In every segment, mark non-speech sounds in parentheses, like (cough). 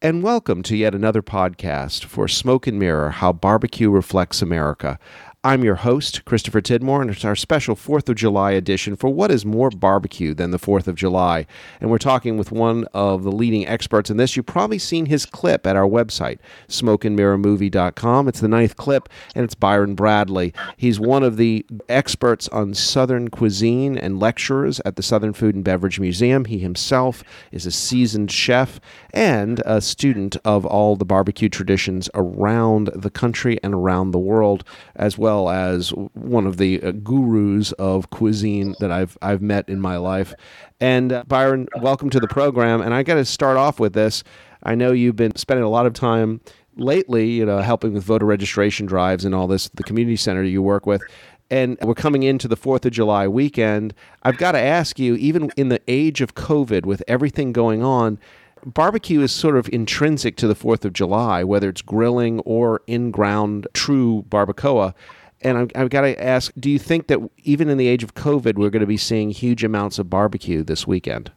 and welcome to yet another podcast for Smoke and Mirror How Barbecue Reflects America. I'm your host, Christopher Tidmore, and it's our special 4th of July edition for what is more barbecue than the 4th of July. And we're talking with one of the leading experts in this. You've probably seen his clip at our website, smokeandmirrormovie.com. It's the ninth clip, and it's Byron Bradley. He's one of the experts on Southern cuisine and lecturers at the Southern Food and Beverage Museum. He himself is a seasoned chef and a student of all the barbecue traditions around the country and around the world, as well well as one of the uh, gurus of cuisine that I've I've met in my life. And uh, Byron, welcome to the program. And I got to start off with this. I know you've been spending a lot of time lately, you know, helping with voter registration drives and all this. The community center you work with. And we're coming into the 4th of July weekend. I've got to ask you, even in the age of COVID, with everything going on, barbecue is sort of intrinsic to the 4th of July, whether it's grilling or in ground true barbacoa. And I've, I've got to ask do you think that even in the age of COVID, we're going to be seeing huge amounts of barbecue this weekend?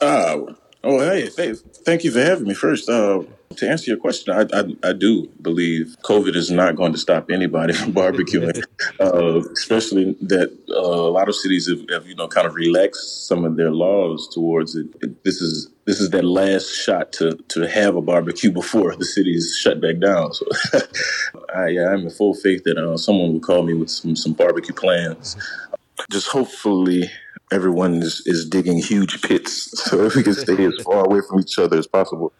Uh, oh, hey, hey thank you for having me first. Uh, to answer your question, I, I, I, do believe COVID is not going to stop anybody (laughs) from barbecuing, (laughs) uh, especially that uh, a lot of cities have, have, you know, kind of relaxed some of their laws towards it. This is this is that last shot to to have a barbecue (laughs) before the cities shut back down. So, I, yeah, I'm in full faith that uh, someone will call me with some some barbecue plans. Just hopefully everyone is, is digging huge pits so we can stay as far away from each other as possible.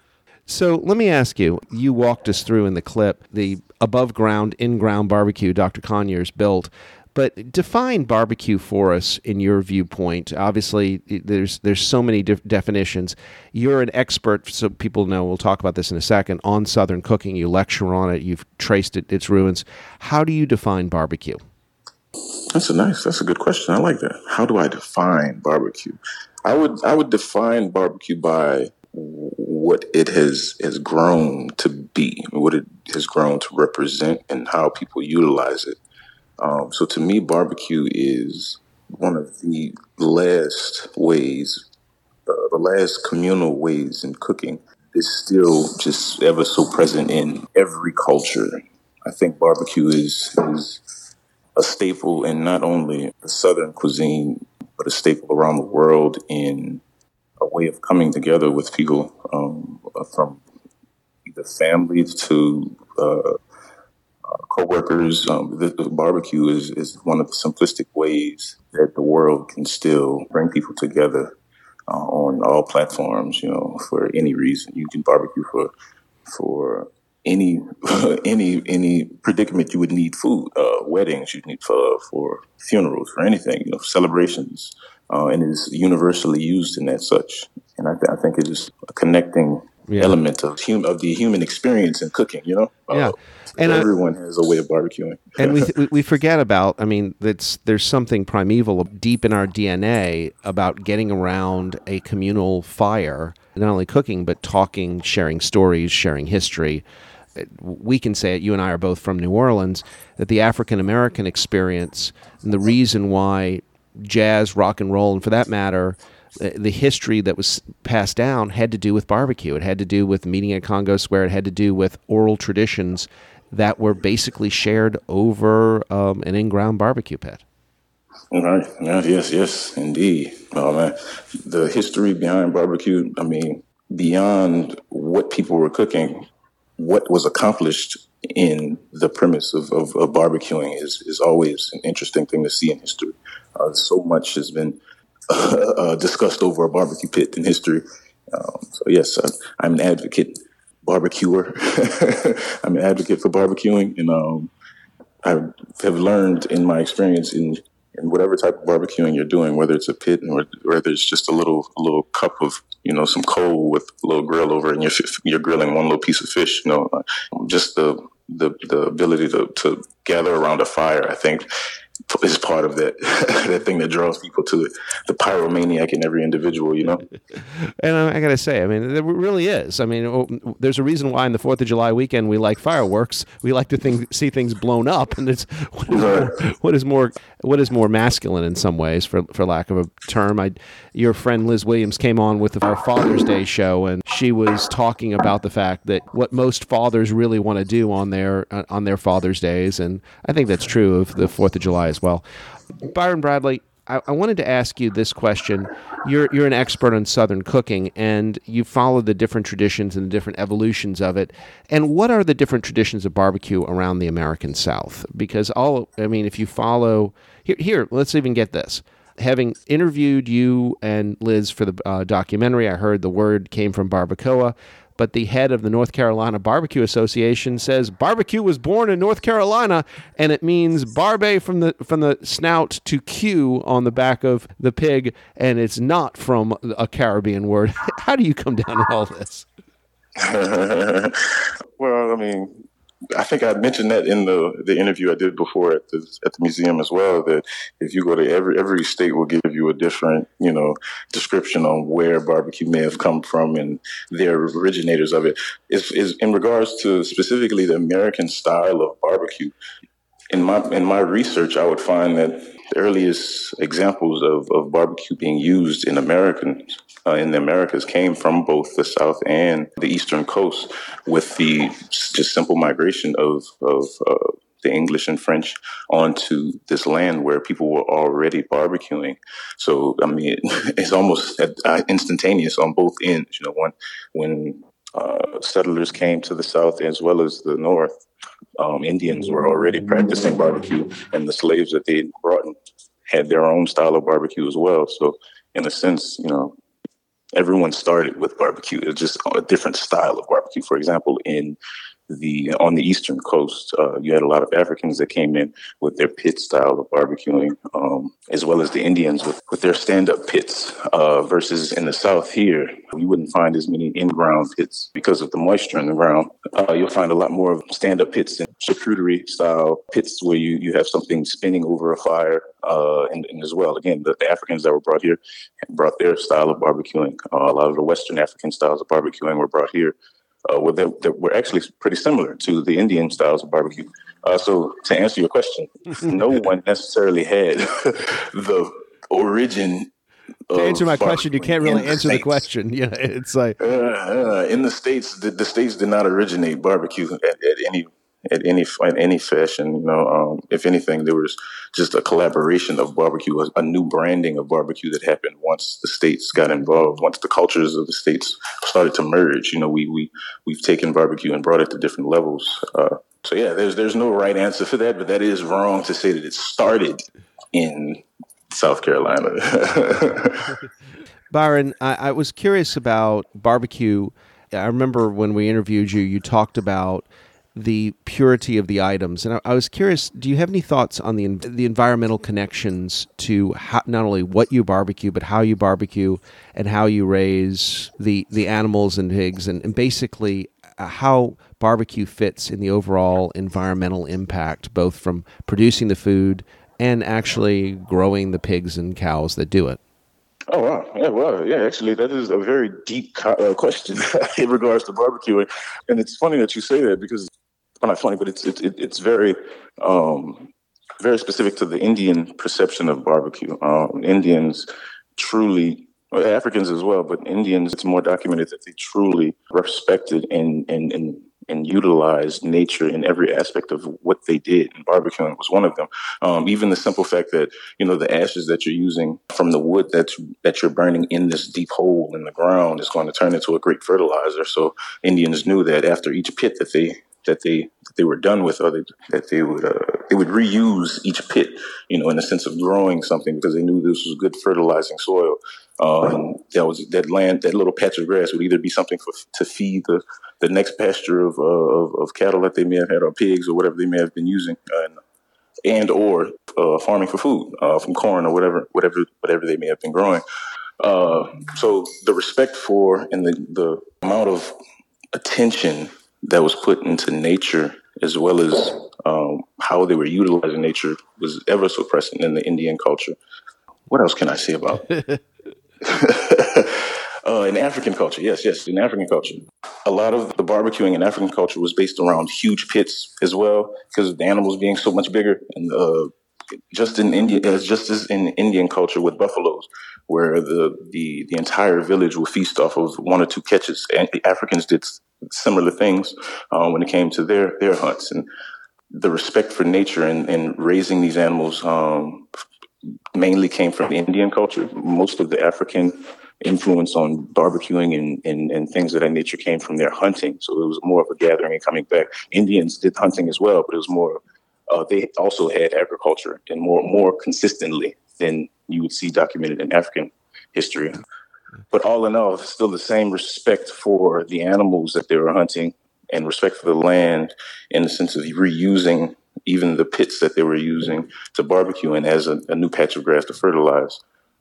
So let me ask you you walked us through in the clip the above ground, in ground barbecue Dr. Conyers built. But define barbecue for us in your viewpoint. Obviously, there's there's so many definitions. You're an expert, so people know. We'll talk about this in a second on Southern cooking. You lecture on it. You've traced it, its ruins. How do you define barbecue? That's a nice. That's a good question. I like that. How do I define barbecue? I would I would define barbecue by what it has has grown to be, what it has grown to represent, and how people utilize it. Um, so to me, barbecue is one of the last ways, uh, the last communal ways in cooking is still just ever so present in every culture. I think barbecue is is a staple in not only the Southern cuisine, but a staple around the world in a way of coming together with people um, from either families to uh, uh, co-workers. Um, the, the, barbecue is, is one of the simplistic ways that the world can still bring people together uh, on all platforms. You know, for any reason, you can barbecue for for any (laughs) any any predicament you would need food. Uh, weddings, you need for for funerals, for anything. You know, celebrations uh, and is universally used in that such. And I, th- I think it is a connecting yeah. element of hum- of the human experience in cooking. You know, yeah, uh, and everyone I, has a way of barbecuing. and we (laughs) we forget about. I mean, that's there's something primeval deep in our DNA about getting around a communal fire, not only cooking but talking, sharing stories, sharing history. We can say it. You and I are both from New Orleans. That the African American experience and the reason why jazz, rock and roll, and for that matter, the history that was passed down had to do with barbecue. It had to do with meeting at Congo Square. It had to do with oral traditions that were basically shared over um, an in-ground barbecue pit. Right. Yeah, yes, yes, indeed. Oh man, the history behind barbecue. I mean, beyond what people were cooking, what was accomplished in the premise of, of, of barbecuing is is always an interesting thing to see in history. Uh, so much has been (laughs) uh, discussed over a barbecue pit in history. Um, so yes, uh, I'm an advocate barbecuer. (laughs) I'm an advocate for barbecuing, and um, I have learned in my experience in in whatever type of barbecuing you're doing, whether it's a pit or whether it's just a little a little cup of you know some coal with a little grill over, and you're you're grilling one little piece of fish. You know, just the the the ability to to gather around a fire. I think is part of that (laughs) that thing that draws people to it. The pyromaniac in every individual, you know. (laughs) And I, I got to say, I mean, there really is. I mean, oh, there's a reason why in the Fourth of July weekend we like fireworks. We like to think, see things blown up, and it's (laughs) what is, more, what is more what is more masculine in some ways, for for lack of a term. I, your friend Liz Williams came on with our Father's Day show, and she was talking about the fact that what most fathers really want to do on their on their Father's Days, and I think that's true of the Fourth of July as well. Byron Bradley, I, I, wanted to ask you this question. You're you're an expert on Southern cooking, and you follow the different traditions and the different evolutions of it. And what are the different traditions of barbecue around the American South? Because all I mean, if you follow here, here let's even get this. Having interviewed you and Liz for the uh, documentary, I heard the word came from barbacoa but the head of the North Carolina Barbecue Association says barbecue was born in North Carolina, and it means barbe from the from the snout to Q on the back of the pig, and it's not from a Caribbean word. (laughs) How do you come down on all this? (laughs) well, I mean, I think I mentioned that in the, the interview I did before at the at the museum as well. That if you go to every every state will give you a different you know description on where barbecue may have come from and their originators of it. Is is in regards to specifically the American style of barbecue. In my in my research, I would find that the earliest examples of, of barbecue being used in American uh, in the Americas came from both the South and the Eastern coast, with the just simple migration of of uh, the English and French onto this land where people were already barbecuing. So I mean, (laughs) it's almost uh, instantaneous on both ends. You know, when when uh, settlers came to the south as well as the north, um, Indians were already practicing barbecue, and the slaves that they brought had their own style of barbecue as well. So, in a sense, you know, everyone started with barbecue. It's just a different style of barbecue. For example, in the on the eastern coast, uh, you had a lot of Africans that came in with their pit style of barbecuing, um, as well as the Indians with, with their stand up pits. Uh, versus in the south here, you wouldn't find as many in ground pits because of the moisture in the ground. Uh, you'll find a lot more of stand up pits and charcuterie style pits where you, you have something spinning over a fire. Uh, and, and, as well, again, the, the, Africans that were brought here brought their style of barbecuing. Uh, a lot of the Western African styles of barbecuing were brought here uh, were, that, that were actually pretty similar to the Indian styles of barbecue. Uh, so to answer your question, (laughs) no one necessarily had (laughs) the origin. To answer my question, you can't really answer the, the question. (laughs) Yeah, it's like uh, uh, in the states, the, the, states did not originate barbecue at, at any at any in any fashion. You know, um, if anything, there was just a collaboration of barbecue, a, a, new branding of barbecue that happened once the states got involved, once the cultures of the states started to merge. You know, we we we've taken barbecue and brought it to different levels. Uh, so yeah, there's there's no right answer for that, but that is wrong to say that it started in South Carolina. (laughs) Byron, I, I was curious about barbecue. I remember when we interviewed you, you talked about the purity of the items. And I, I, was curious, do you have any thoughts on the the environmental connections to how, not only what you barbecue, but how you barbecue and how you raise the the animals and pigs, and, and basically uh, how barbecue fits in the overall environmental impact, both from producing the food and actually growing the pigs and cows that do it. Oh wow! Yeah, well, yeah. Actually, that is a very deep uh, question (laughs) in regards to barbecuing, and it's funny that you say that because well, not funny, but it's it's it's very um, very specific to the Indian perception of barbecue. Um, Indians truly, Africans as well, but Indians, it's more documented that they truly respected and and and and utilized nature in every aspect of what they did. And barbecuing was one of them. Um, even the simple fact that you know the ashes that you're using from the wood that that you're burning in this deep hole in the ground is going to turn into a great fertilizer. So Indians knew that after each pit that they that they that they were done with, or they, that they would uh, they would reuse each pit, you know, in the sense of growing something because they knew this was good fertilizing soil. Um, that was that land, that little patch of grass would either be something for to feed the the next pasture of, uh, of, of cattle that they may have had, or pigs, or whatever they may have been using, and, and or uh, farming for food uh, from corn or whatever whatever whatever they may have been growing. Uh, so the respect for and the the amount of attention that was put into nature as well as um, how they were utilizing nature was ever so present in the Indian culture. What else can I say about? (laughs) (laughs) uh, in African culture, yes, yes, in African culture, a lot of the barbecuing in African culture was based around huge pits as well, because the animals being so much bigger, and uh, just in India, just as in Indian culture with buffaloes, where the the the entire village will feast off of one or two catches. And the Africans did similar things uh, when it came to their their hunts and the respect for nature and, and raising these animals um, mainly came from Indian culture. Most of the African influence on barbecuing and, and, and things of that nature came from their hunting. So it was more of a gathering and coming back. Indians did hunting as well, but it was more, uh, they also had agriculture and more, more consistently than you would see documented in African history. But all in all, still the same respect for the animals that they were hunting and respect for the land in the sense of reusing even the pits that they were using to barbecue and as a, a new patch of grass to fertilize.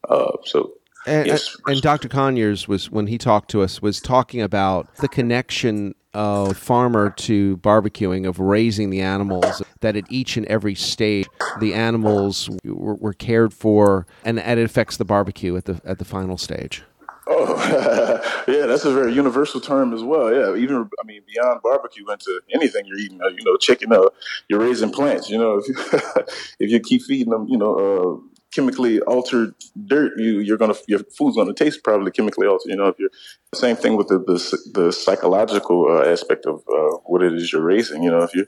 Uh, so and, yes. and, Dr. Conyers was when he talked to us was talking about the connection of farmer to barbecuing of raising the animals that at each and every stage the animals were, were cared for and, and it affects the barbecue at the at the final stage. Oh, (laughs) yeah, that's a very universal term as well. Yeah, even I mean beyond barbecue into anything you're eating. Uh, you know, chicken. Uh, you're raising plants. You know, if you (laughs) if you keep feeding them, you know, uh, chemically altered dirt, you you're gonna your food's gonna taste probably chemically altered. You know, if you're same thing with the the, the psychological uh, aspect of uh, what it is you're raising. You know, if you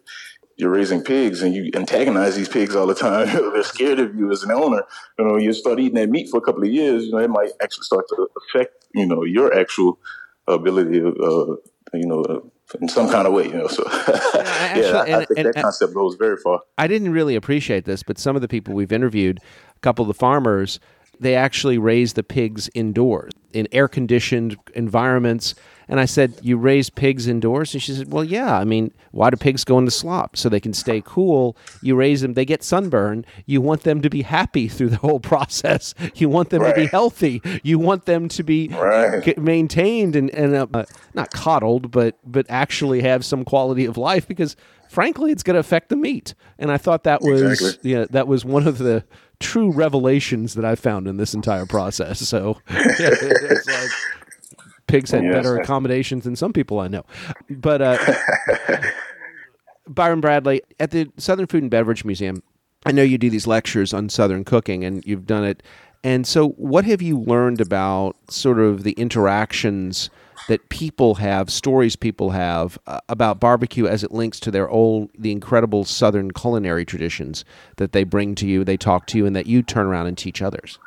you're raising pigs and you antagonize these pigs all the time. (laughs) They're scared of you as an owner. You know, you start eating that meat for a couple of years, you know, it might actually start to affect, you know, your actual ability, uh, you know, uh, in some kind of way, you know. So, (laughs) actually, yeah, I, and, I think and, that concept goes very far. I didn't really appreciate this, but some of the people we've interviewed, a couple of the farmers, they actually raise the pigs indoors in air conditioned environments and I said, You raise pigs indoors? And she said, Well, yeah. I mean, why do pigs go into slop? So they can stay cool. You raise them, they get sunburn. You want them to be happy through the whole (laughs) process. You want them right. to be healthy. You want them to be right. maintained and, and uh, not coddled, but, but actually have some quality of life because frankly, it's going to affect the meat. And I thought that was exactly. yeah, that was one of the true revelations that I found in this entire process. So yeah, (laughs) it's like pigs had yes. better accommodations than some people I know. But uh, (laughs) Byron Bradley at the Southern Food and Beverage Museum, I know you do these lectures on Southern cooking, and you've done it. And so, what have you learned about sort of the interactions that people have, stories people have uh, about barbecue as it links to their old, the incredible Southern culinary traditions that they bring to you, they talk to you, and that you turn around and teach others?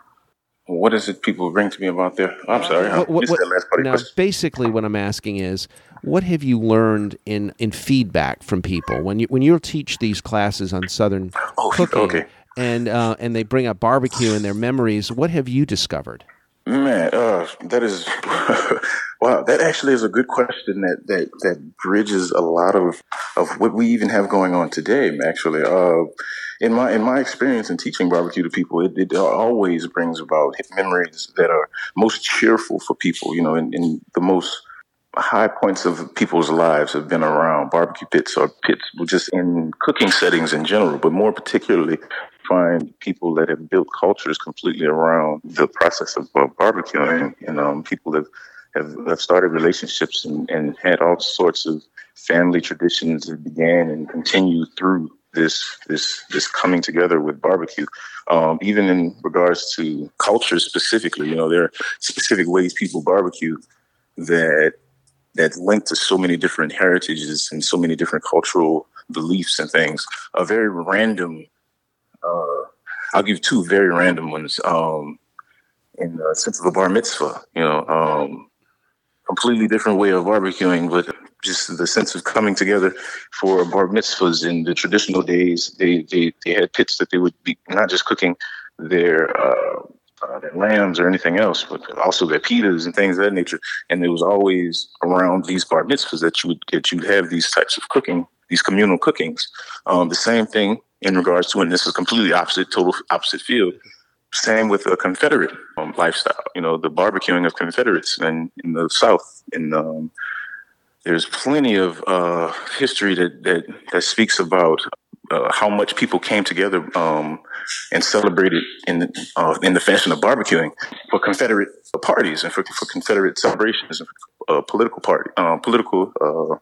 What is it people bring to me about there? I'm sorry. What, what, what, now, basically, what I'm asking is, what have you learned in, in feedback from people when you when you teach these classes on Southern oh, cooking okay. and uh, and they bring up barbecue and their memories? What have you discovered? Man, uh, that is (laughs) wow. That actually is a good question. That that that bridges a lot of of what we even have going on today. Actually, uh, in my in my experience in teaching barbecue to people, it, it always brings about memories that are most cheerful for people. You know, in, in the most high points of people's lives have been around barbecue pits or pits just in cooking settings in general, but more particularly find people that have built cultures completely around the process of uh, barbecuing and um, people that have, have started relationships and, and had all sorts of family traditions that began and continue through this this this coming together with barbecue. Um, even in regards to culture specifically, you know, there are specific ways people barbecue that that's linked to so many different heritages and so many different cultural beliefs and things. A very random. Uh, I'll give two very random ones. Um, in the sense of a bar mitzvah, you know, um, completely different way of barbecuing, but just the sense of coming together for bar mitzvahs in the traditional days. They they, they had pits that they would be not just cooking their uh, uh, their lambs or anything else, but also their pitas and things of that nature. And it was always around these bar mitzvahs that you would that you'd have these types of cooking, these communal cookings. Um, the same thing in regards to, and this is completely opposite, total opposite field. Same with a Confederate um, lifestyle. You know, the barbecuing of Confederates and in the South And um, there's plenty of uh, history that, that that speaks about uh, how much people came together um, and celebrated in uh, in the fashion of barbecuing for Confederate parties and for, for Confederate celebrations and for, uh, political party uh, political uh,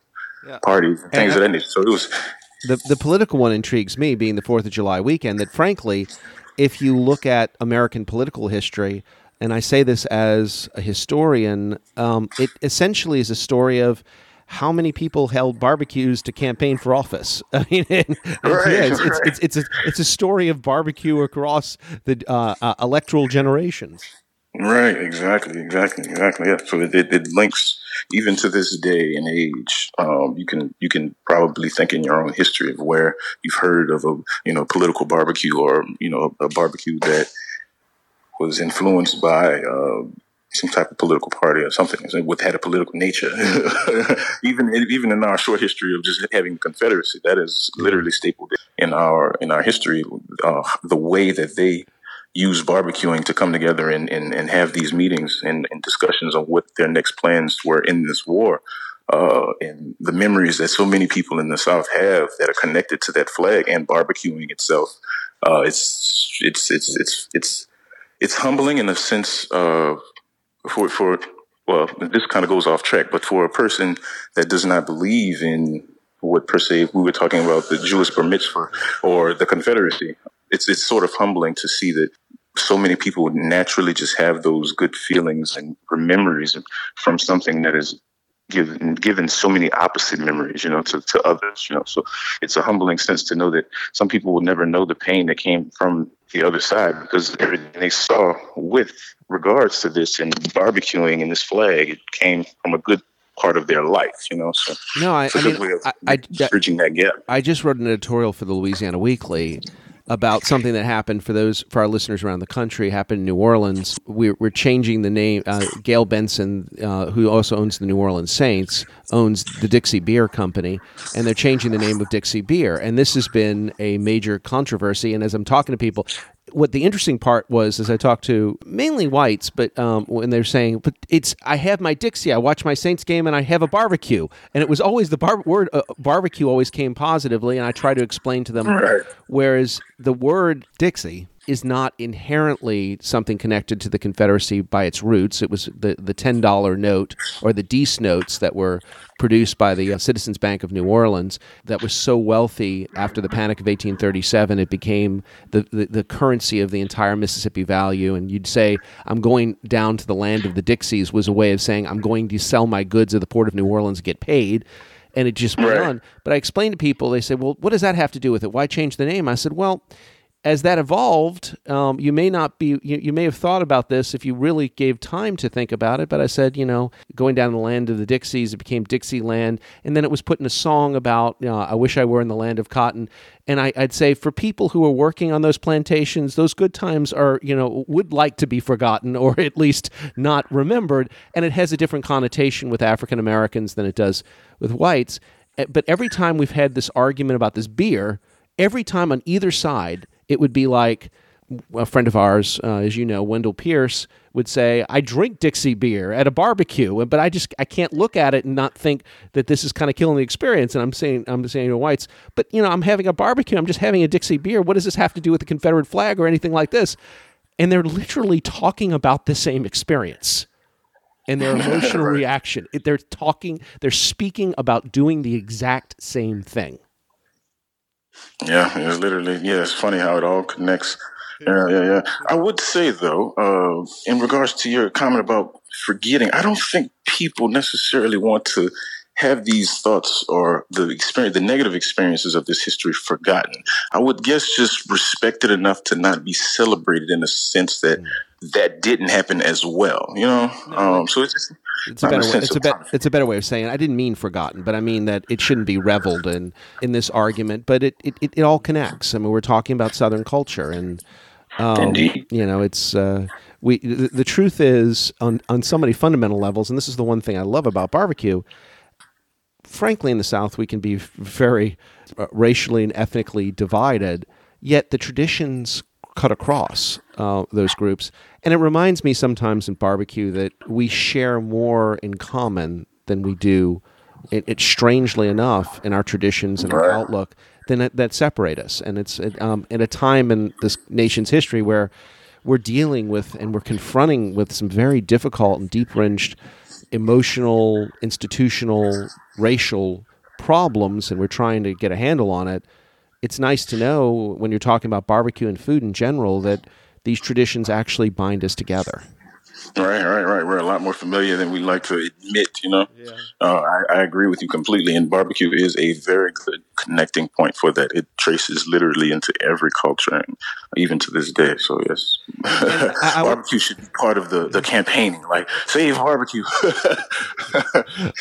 yeah. parties and things and, of that nature. So it was the the political one intrigues me, being the Fourth of July weekend. That frankly, if you look at American political history, and I say this as a historian, um, it essentially is a story of how many people held barbecues to campaign for office. (laughs) I mean, and right, yeah, it's, right. it's, it's, it's, a, it's a story of barbecue across the uh, uh, electoral generations. Right, exactly, exactly, exactly. Yeah. So it, it, it links even to this day and age. Um, you can you can probably think in your own history of where you've heard of a you know political barbecue or you know a barbecue that was influenced by uh, some type of political party or something with had a political nature. (laughs) even even in our short history of just having the Confederacy, that is literally stapled in our in our history. Uh, the way that they use barbecuing to come together and, and, and have these meetings and, and discussions on what their next plans were in this war. Uh, and the memories that so many people in the South have that are connected to that flag and barbecuing itself. Uh, it's, it's, it's, it's, it's, it's humbling in a sense of for for well, this kind of goes off track, but for a person that does not believe in what per se we were talking about the Jewish bar mitzvah or the Confederacy, it's it's sort of humbling to see that so many people would naturally just have those good feelings and memories from something that is given given so many opposite memories, you know, to, to others, you know. So it's a humbling sense to know that some people will never know the pain that came from the other side because everything they saw with regards to this and barbecuing and this flag, it came from a good part of their life, you know. So no, I, I mean, I, I, bridging that gap. I just wrote an editorial for the Louisiana Weekly about something that happened for those for our listeners around the country happened in New Orleans. We're, we're changing the name. Uh, Gayle Benson, uh, who also owns the New Orleans Saints, owns the Dixie Beer Company, and they're changing the name of Dixie Beer. And this has been a major controversy. And as I'm talking to people, what the interesting part was as I talked to mainly whites, but um, when they're saying, "But it's I have my Dixie, I watch my Saints game, and I have a barbecue," and it was always the bar- word uh, barbecue always came positively, and I try to explain to them, whereas the word Dixie is not inherently something connected to the Confederacy by its roots. It was the, the $10 note or the Dix notes that were produced by the uh, Citizens Bank of New Orleans that was so wealthy after the Panic of 1837. It became the, the, the currency of the entire Mississippi Valley. And you'd say, I'm going down to the land of the Dixies was a way of saying, I'm going to sell my goods at the port of New Orleans and get paid and it just went right. on. But I explained to people, they said, "Well, what does that have to do with it? Why change the name?" I said, "Well, as that evolved, um, you may not be, you, you, may have thought about this if you really gave time to think about it. But I said, you know, going down the land of the Dixies, it became Dixieland. And then it was put in a song about, you know, I wish I were in the land of cotton. And I, would say for people who are working on those plantations, those good times are, you know, would like to be forgotten or (laughs) at least not remembered. And it has a different connotation with African Americans than it does with whites. Eh, but every time we've had this argument about this beer, every time on either side, it would be like a friend of ours, uh, as you know, Wendell Pierce, would say, "I drink Dixie beer at a barbecue, but I just I can't look at it and not think that this is kind of killing the experience." And I'm saying I'm saying to whites, but you know, I'm having a barbecue. I'm just having a Dixie beer. What does this have to do with the Confederate flag or anything like this? And they're literally talking about the same experience and their (laughs) emotional reaction. They're talking. They're speaking about doing the exact same thing. Yeah, it's literally yeah. It's funny how it all connects. Yeah, yeah, yeah. I would say though, uh, in regards to your comment about forgetting, I don't think people necessarily want to have these thoughts or the experience, the negative experiences of this history forgotten. I would guess just respected enough to not be celebrated in a sense that mm. that didn't happen as well. You know, no, um, so it's just it's a better way, it's a, be, it's a better way of saying it. I didn't mean forgotten, but I mean that it shouldn't be reveled in in this argument. But it it, it, it all connects. I mean, we're talking about Southern culture, and um, you know, it's uh, we. The, the truth is, on on so many fundamental levels, and this is the one thing I love about barbecue. Frankly, in the South, we can be very uh, racially and ethnically divided. Yet the traditions cut across uh, those groups. And it reminds me sometimes in barbecue that we share more in common than we do it, it strangely enough in our traditions and our outlook then that, that separate us. And it's um, at a time in this nation's history where we're dealing with and we're confronting with some very difficult and deep wrenched emotional, institutional, racial problems, and we're trying to get a handle on it. It's nice to know when you're talking about barbecue and food in general that these traditions actually bind us together. Right, right, right. We're a lot more familiar than we like to admit. You know, yeah. uh, I, I, agree with you completely. And barbecue is a very good connecting point for that. It traces literally into every culture, and even to this day. So yes, I, I, (laughs) barbecue should be part of the the campaigning. Like save barbecue. (laughs)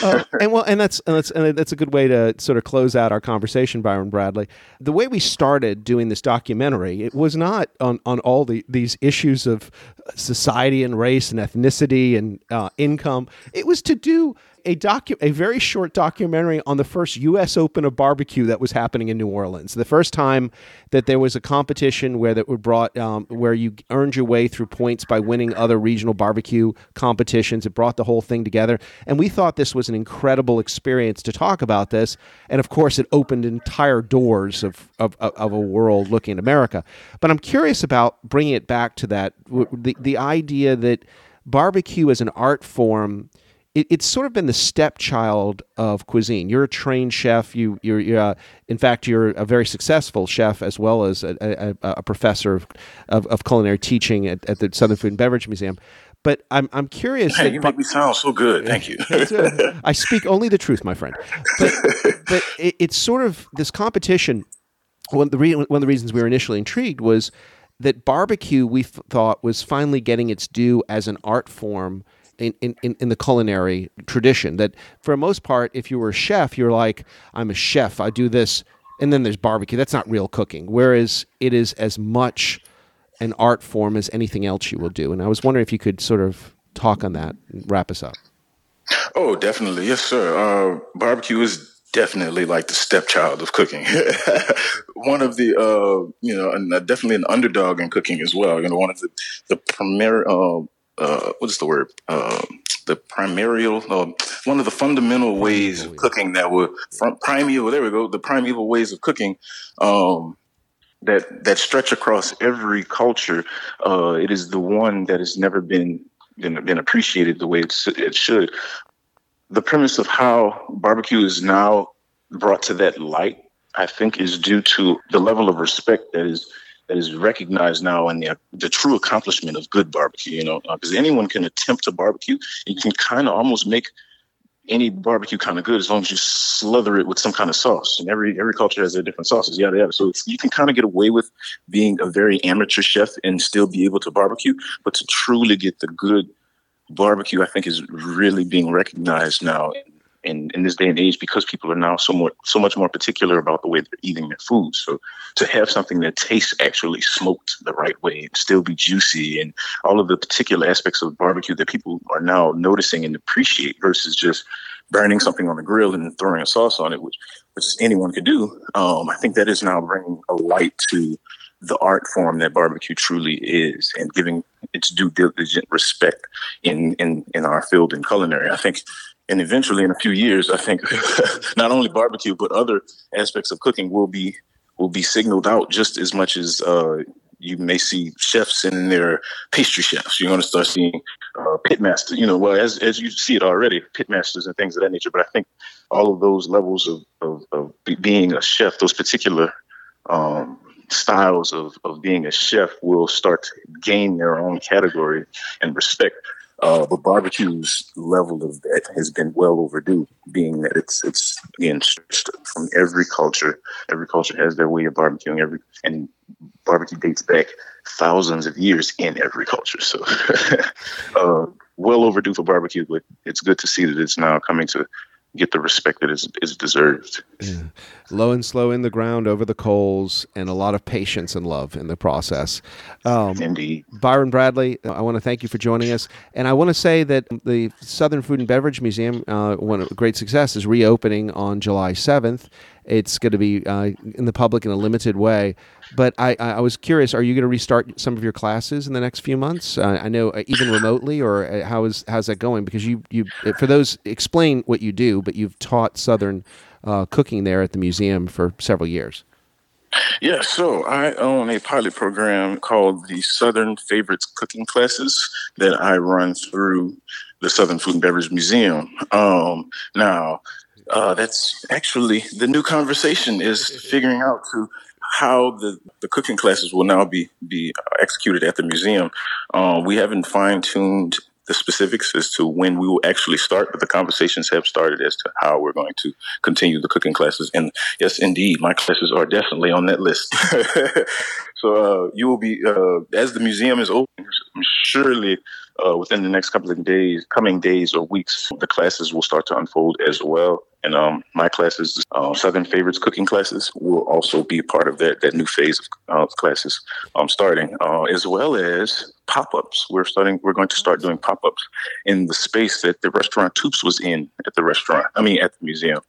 uh, and well, and that's and that's and that's a good way to sort of close out our conversation, Byron Bradley. The way we started doing this documentary, it was not on on all the these issues of society and race and ethnicity and uh, income. It was to do a docu- a very short documentary on the first U.S. Open of barbecue that was happening in New Orleans. The first time that there was a competition where that were brought um, where you earned your way through points by winning other regional barbecue competitions. It brought the whole thing together, and we thought this was an incredible experience to talk about this. And of course, it opened entire doors of of, of a world looking at America. But I'm curious about bringing it back to that the the idea that barbecue as an art form it, it's sort of been the stepchild of cuisine. You're a trained chef. You, you're, you're uh, in fact, you're a very successful chef as well as a, a, a professor of, of, of, culinary teaching at, at the Southern Food and Beverage Museum. But I'm I'm curious. Hey, you make me sound so good. Thank you. (laughs) I speak only the truth, my friend. But, but it, it's sort of this competition. One the re- one of the reasons we were initially intrigued was that barbecue we f- thought was finally getting its due as an art form in, in, in the culinary tradition. That for the most part, if you were a chef, you're like, I'm a chef, I do this, and then there's barbecue. That's not real cooking. Whereas it is as much an art form as anything else you will do. And I was wondering if you could sort of talk on that and wrap us up. Oh, definitely. Yes, sir. Uh, barbecue is definitely like the stepchild of cooking. (laughs) one of the, uh, you know, and uh, definitely an underdog in cooking as well. You know, one of the, the primary, uh, uh, what is the word? Uh, the primordial, uh, one of the fundamental ways of cooking that were from primeval. There we go. The primeval ways of cooking um, that that stretch across every culture. Uh, it is the one that has never been been, been appreciated the way it should. The premise of how barbecue is now brought to that light, I think, is due to the level of respect that is that is recognized now and the, the true accomplishment of good barbecue, you know, because uh, anyone can attempt to barbecue. You can kind of almost make any barbecue kind of good as long as you slather it with some kind of sauce. And every every culture has their different sauces, yada yada. So you can kind of get away with being a very amateur chef and still be able to barbecue, but to truly get the good barbecue, I think is really being recognized now in, in this day and age because people are now so more so much more particular about the way they're eating their food. So to have something that tastes actually smoked the right way and still be juicy and all of the particular aspects of barbecue that people are now noticing and appreciate versus just burning something on the grill and throwing a sauce on it, which which anyone could do. Um, I think that is now bringing a light to the art form that barbecue truly is and giving its due diligent respect in, in, in our field in culinary. I think and eventually in a few years i think (laughs) not only barbecue but other aspects of cooking will be will be signaled out just as much as uh, you may see chefs and their pastry chefs you're going to start seeing uh, pitmasters you know well as, as you see it already pitmasters and things of that nature but i think all of those levels of, of, of being a chef those particular um, styles of, of being a chef will start to gain their own category and respect uh, but barbecue's level of that has been well overdue, being that it's it's again from every culture. Every culture has their way of barbecuing. Every and barbecue dates back thousands of years in every culture. So, (laughs) uh, well overdue for barbecue. But it's good to see that it's now coming to get the respect that is, is deserved. Yeah. Low and slow in the ground over the coals, and a lot of patience and love in the process. Um, Indeed. Byron Bradley, I want to thank you for joining us. And I want to say that the Southern Food and Beverage Museum, uh, one great success, is reopening on July 7th. it's going to be uh, in the public in a limited way. But I, I was curious: Are you going to restart some of your classes in the next few months? Uh, I know uh, even remotely, or uh, how is how's that going? Because you you for those explain what you do, but you've taught Southern uh, cooking there at the museum for several years. Yeah, so I own a pilot program called the Southern Favorites Cooking Classes that I run through the Southern Food and Beverage Museum. Um, now, uh, that's actually the new conversation is figuring out to how the, the cooking classes will now be be executed at the museum. Uh, we haven't fine tuned the specifics as to when we will actually start, but the conversations have started as to how we're going to continue the cooking classes. And yes, indeed, my classes are definitely on that list. (laughs) so uh, you will be, uh, as the museum is open, surely uh, within the next couple of days, coming days or weeks, the classes will start to unfold as well. And um, my classes, uh, Southern Favorites cooking classes, will also be part of that that new phase of uh, classes um, starting, uh, as well as pop-ups. We're starting. We're going to start doing pop-ups in the space that the restaurant Toups was in at the restaurant. I mean, at the museum.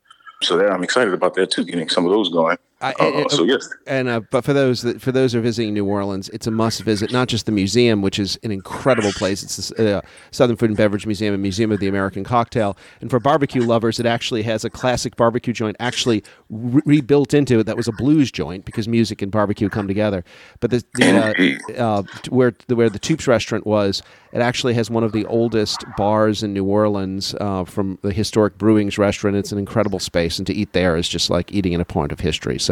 So that I'm excited about that too, getting some of those going. I, uh, so yes, and uh, but for those that for those who are visiting New Orleans, it's a must visit. Not just the museum, which is an incredible place. It's the uh, Southern Food and Beverage Museum and Museum of the American Cocktail. And for barbecue lovers, it actually has a classic barbecue joint actually re- rebuilt into it. That was a blues joint because music and barbecue come together. But the, the uh, uh, where the, where the Toups restaurant was, it actually has one of the oldest bars in New Orleans uh, from the historic Bruning's restaurant. It's an incredible space, and to eat there is just like eating in a point of history. So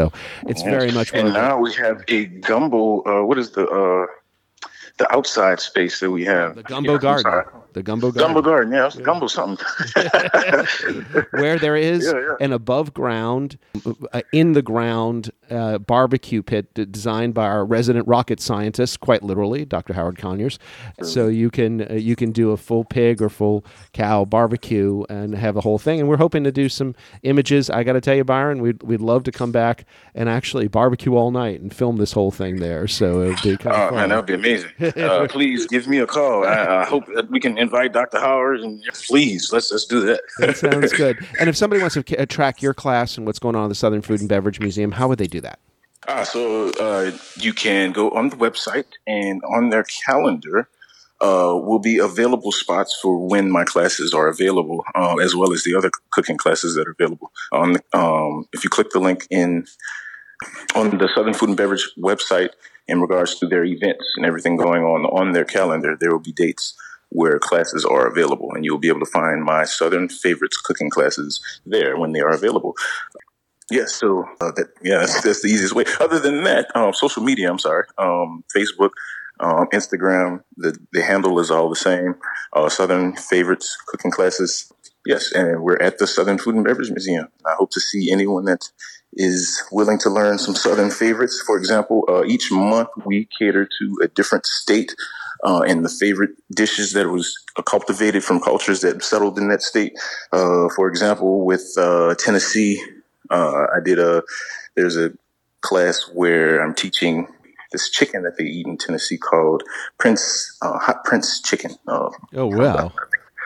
it's very much. And now we have a gumbo. Uh, what is the uh, the outside space that we have? The gumbo yeah, garden. The gumbo garden. Gumbo garden. Yeah, yeah. gumbo something. (laughs) Where there is yeah, an above ground, uh, in the ground uh, barbecue pit designed by our resident rocket scientist, quite literally, Dr. Howard Conyers. So you can uh, you can do a full pig or full cow barbecue and have a whole thing. And we're hoping to do some images. I got to tell you, Byron, we'd we'd love to come back and actually barbecue all night and film this whole thing there. So it'd be kind of oh, man, that would be amazing. Uh, (laughs) please give me a call. I, I, hope that we can invite Dr. Howard and please let's let's do that. that sounds (laughs) good. And if somebody wants to track your class and what's going on at the Southern Food and Beverage Museum, how would they do? that? Uh, so uh, you can go on the website and on their calendar uh, will be available spots for when my classes are available, uh, as well as the other cooking classes that are available. On the, um, if you click the link in on the Southern Food and Beverage website in regards to their events and everything going on on their calendar, there will be dates where classes are available, and you'll be able to find my Southern favorites cooking classes there when they are available. Yes, so uh, that yeah, (laughs) that's, that's, the easiest way. Other than that, um, social media. I'm sorry, um, Facebook, um, Instagram. The the handle is all the same. Uh, Southern favorites cooking classes. Yes, and we're at the Southern Food and Beverage Museum. I hope to see anyone that is willing to learn some Southern favorites. For example, uh, each month we cater to a different state uh, and the favorite dishes that was cultivated from cultures that settled in that state. Uh, for example, with uh, Tennessee, uh, I did a there's a class where I'm teaching this chicken that they eat in Tennessee called Prince uh, Hot Prince Chicken. Oh wow!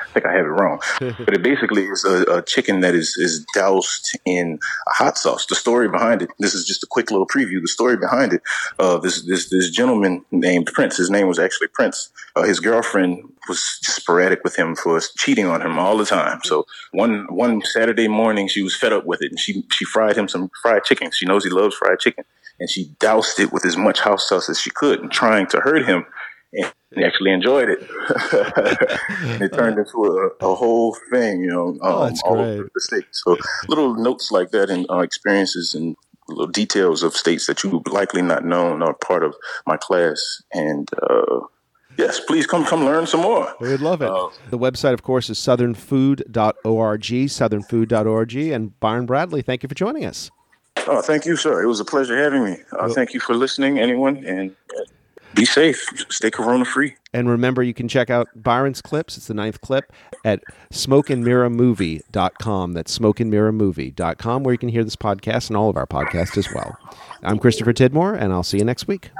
I think I have it wrong, (laughs) but it basically is a, a, chicken that is is doused in a hot sauce. The story behind it. This is just a quick little preview. The story behind it. Uh, this this this gentleman named Prince. His name was actually Prince. Uh, his girlfriend was sporadic with him for cheating on him all the time. So one one Saturday morning, she was fed up with it, and she she fried him some fried chicken. She knows he loves fried chicken, and she doused it with as much hot sauce as she could, and trying to hurt him and actually enjoyed it. (laughs) and it turned into a, a whole thing, you know, um, oh, all over the state. So little notes like that and uh, experiences and little details of states that you likely not known are part of my class. And uh, yes, please come come learn some more. We'd love it. Uh, the website, of course, is southernfood.org, southernfood.org. And Byron Bradley, thank you for joining us. Oh, thank you, sir. It was a pleasure having me. Uh, well, thank you for listening, anyone, and be safe. Stay corona free. And remember, you can check out Byron's clips. It's the ninth clip at smokeandmirrormovie.com. That's smokeandmirrormovie.com, where you can hear this podcast and all of our podcasts as well. I'm Christopher Tidmore, and I'll see you next week.